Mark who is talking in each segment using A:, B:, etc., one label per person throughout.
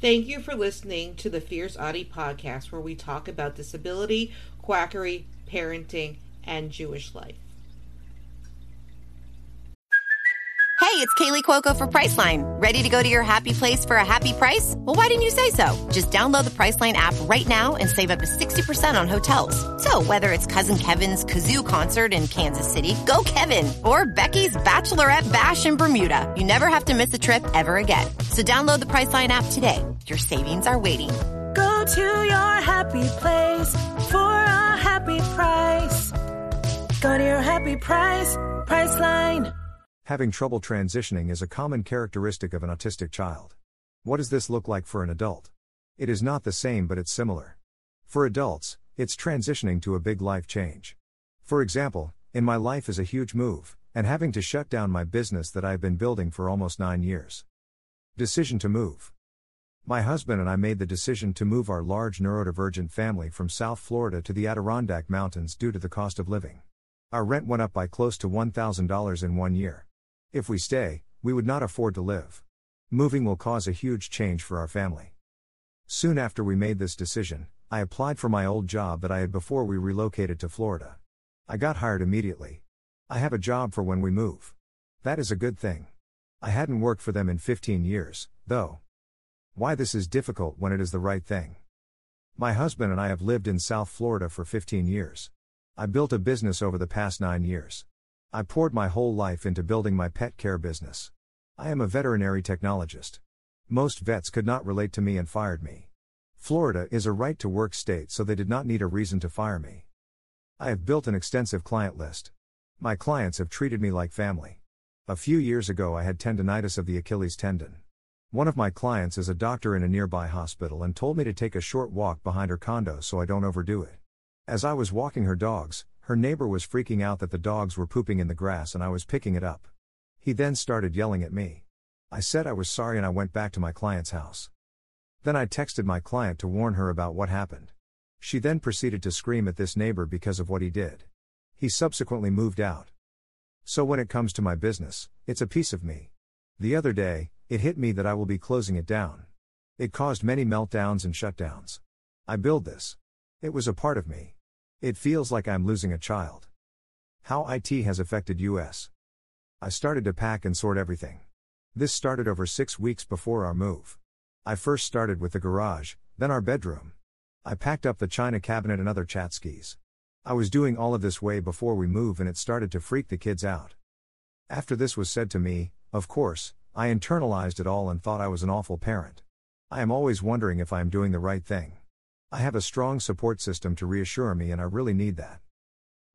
A: Thank you for listening to the Fierce Autie podcast, where we talk about disability, quackery, parenting, and Jewish life.
B: Hey, it's Kaley Cuoco for Priceline. Ready to go to your happy place for a happy price? Well, why didn't you say so? Just download the Priceline app right now and save up to 60% on hotels. So, whether it's Cousin Kevin's Kazoo concert in Kansas City, go Kevin, or Becky's Bachelorette Bash in Bermuda, you never have to miss a trip ever again. So, download the Priceline app today. Your savings are waiting.
C: Go to your happy place for a happy price. Go to your happy price, Priceline.
D: Having trouble transitioning is a common characteristic of an autistic child. What does this look like for an adult? It is not the same, but it's similar. For adults, it's transitioning to a big life change. For example, in my life is a huge move, and having to shut down my business that I've been building for almost nine years. Decision to move. My husband and I made the decision to move our large neurodivergent family from South Florida to the Adirondack Mountains due to the cost of living. Our rent went up by close to $1,000 in one year. If we stay, we would not afford to live. Moving will cause a huge change for our family. Soon after we made this decision, I applied for my old job that I had before we relocated to Florida. I got hired immediately. I have a job for when we move. That is a good thing. I hadn't worked for them in 15 years, though. Why this is difficult when it is the right thing. My husband and I have lived in South Florida for 15 years. I built a business over the past nine years. I poured my whole life into building my pet care business. I am a veterinary technologist. Most vets could not relate to me and fired me. Florida is a right to work state, so they did not need a reason to fire me. I have built an extensive client list. My clients have treated me like family. A few years ago, I had tendonitis of the Achilles tendon. One of my clients is a doctor in a nearby hospital and told me to take a short walk behind her condo so I don't overdo it. As I was walking her dogs, her neighbor was freaking out that the dogs were pooping in the grass and I was picking it up. He then started yelling at me. I said I was sorry and I went back to my client's house. Then I texted my client to warn her about what happened. She then proceeded to scream at this neighbor because of what he did. He subsequently moved out. So when it comes to my business, it's a piece of me. The other day, it hit me that I will be closing it down. It caused many meltdowns and shutdowns. I build this. It was a part of me. It feels like I'm losing a child. How IT has affected US. I started to pack and sort everything. This started over six weeks before our move. I first started with the garage, then our bedroom. I packed up the china cabinet and other tchotchkes. I was doing all of this way before we move and it started to freak the kids out. After this was said to me, of course, I internalized it all and thought I was an awful parent. I am always wondering if I am doing the right thing. I have a strong support system to reassure me, and I really need that.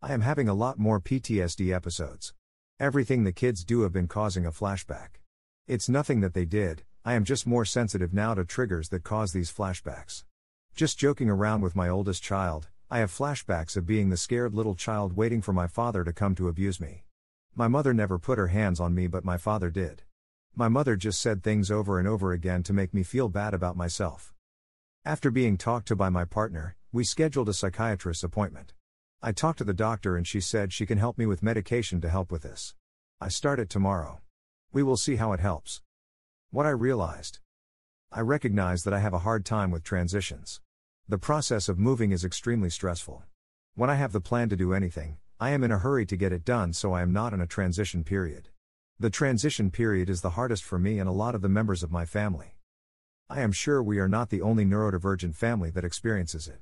D: I am having a lot more PTSD episodes. Everything the kids do have been causing a flashback. It's nothing that they did, I am just more sensitive now to triggers that cause these flashbacks. Just joking around with my oldest child, I have flashbacks of being the scared little child waiting for my father to come to abuse me. My mother never put her hands on me, but my father did. My mother just said things over and over again to make me feel bad about myself. After being talked to by my partner, we scheduled a psychiatrist's appointment. I talked to the doctor and she said she can help me with medication to help with this. I start it tomorrow. We will see how it helps. What I realized. I recognize that I have a hard time with transitions. The process of moving is extremely stressful. When I have the plan to do anything, I am in a hurry to get it done so I am not in a transition period. The transition period is the hardest for me and a lot of the members of my family. I am sure we are not the only neurodivergent family that experiences it.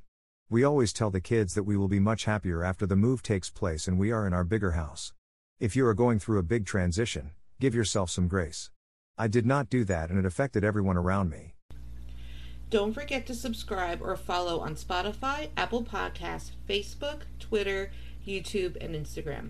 D: We always tell the kids that we will be much happier after the move takes place and we are in our bigger house. If you are going through a big transition, give yourself some grace. I did not do that and it affected everyone around me.
A: Don't forget to subscribe or follow on Spotify, Apple Podcasts, Facebook, Twitter, YouTube, and Instagram.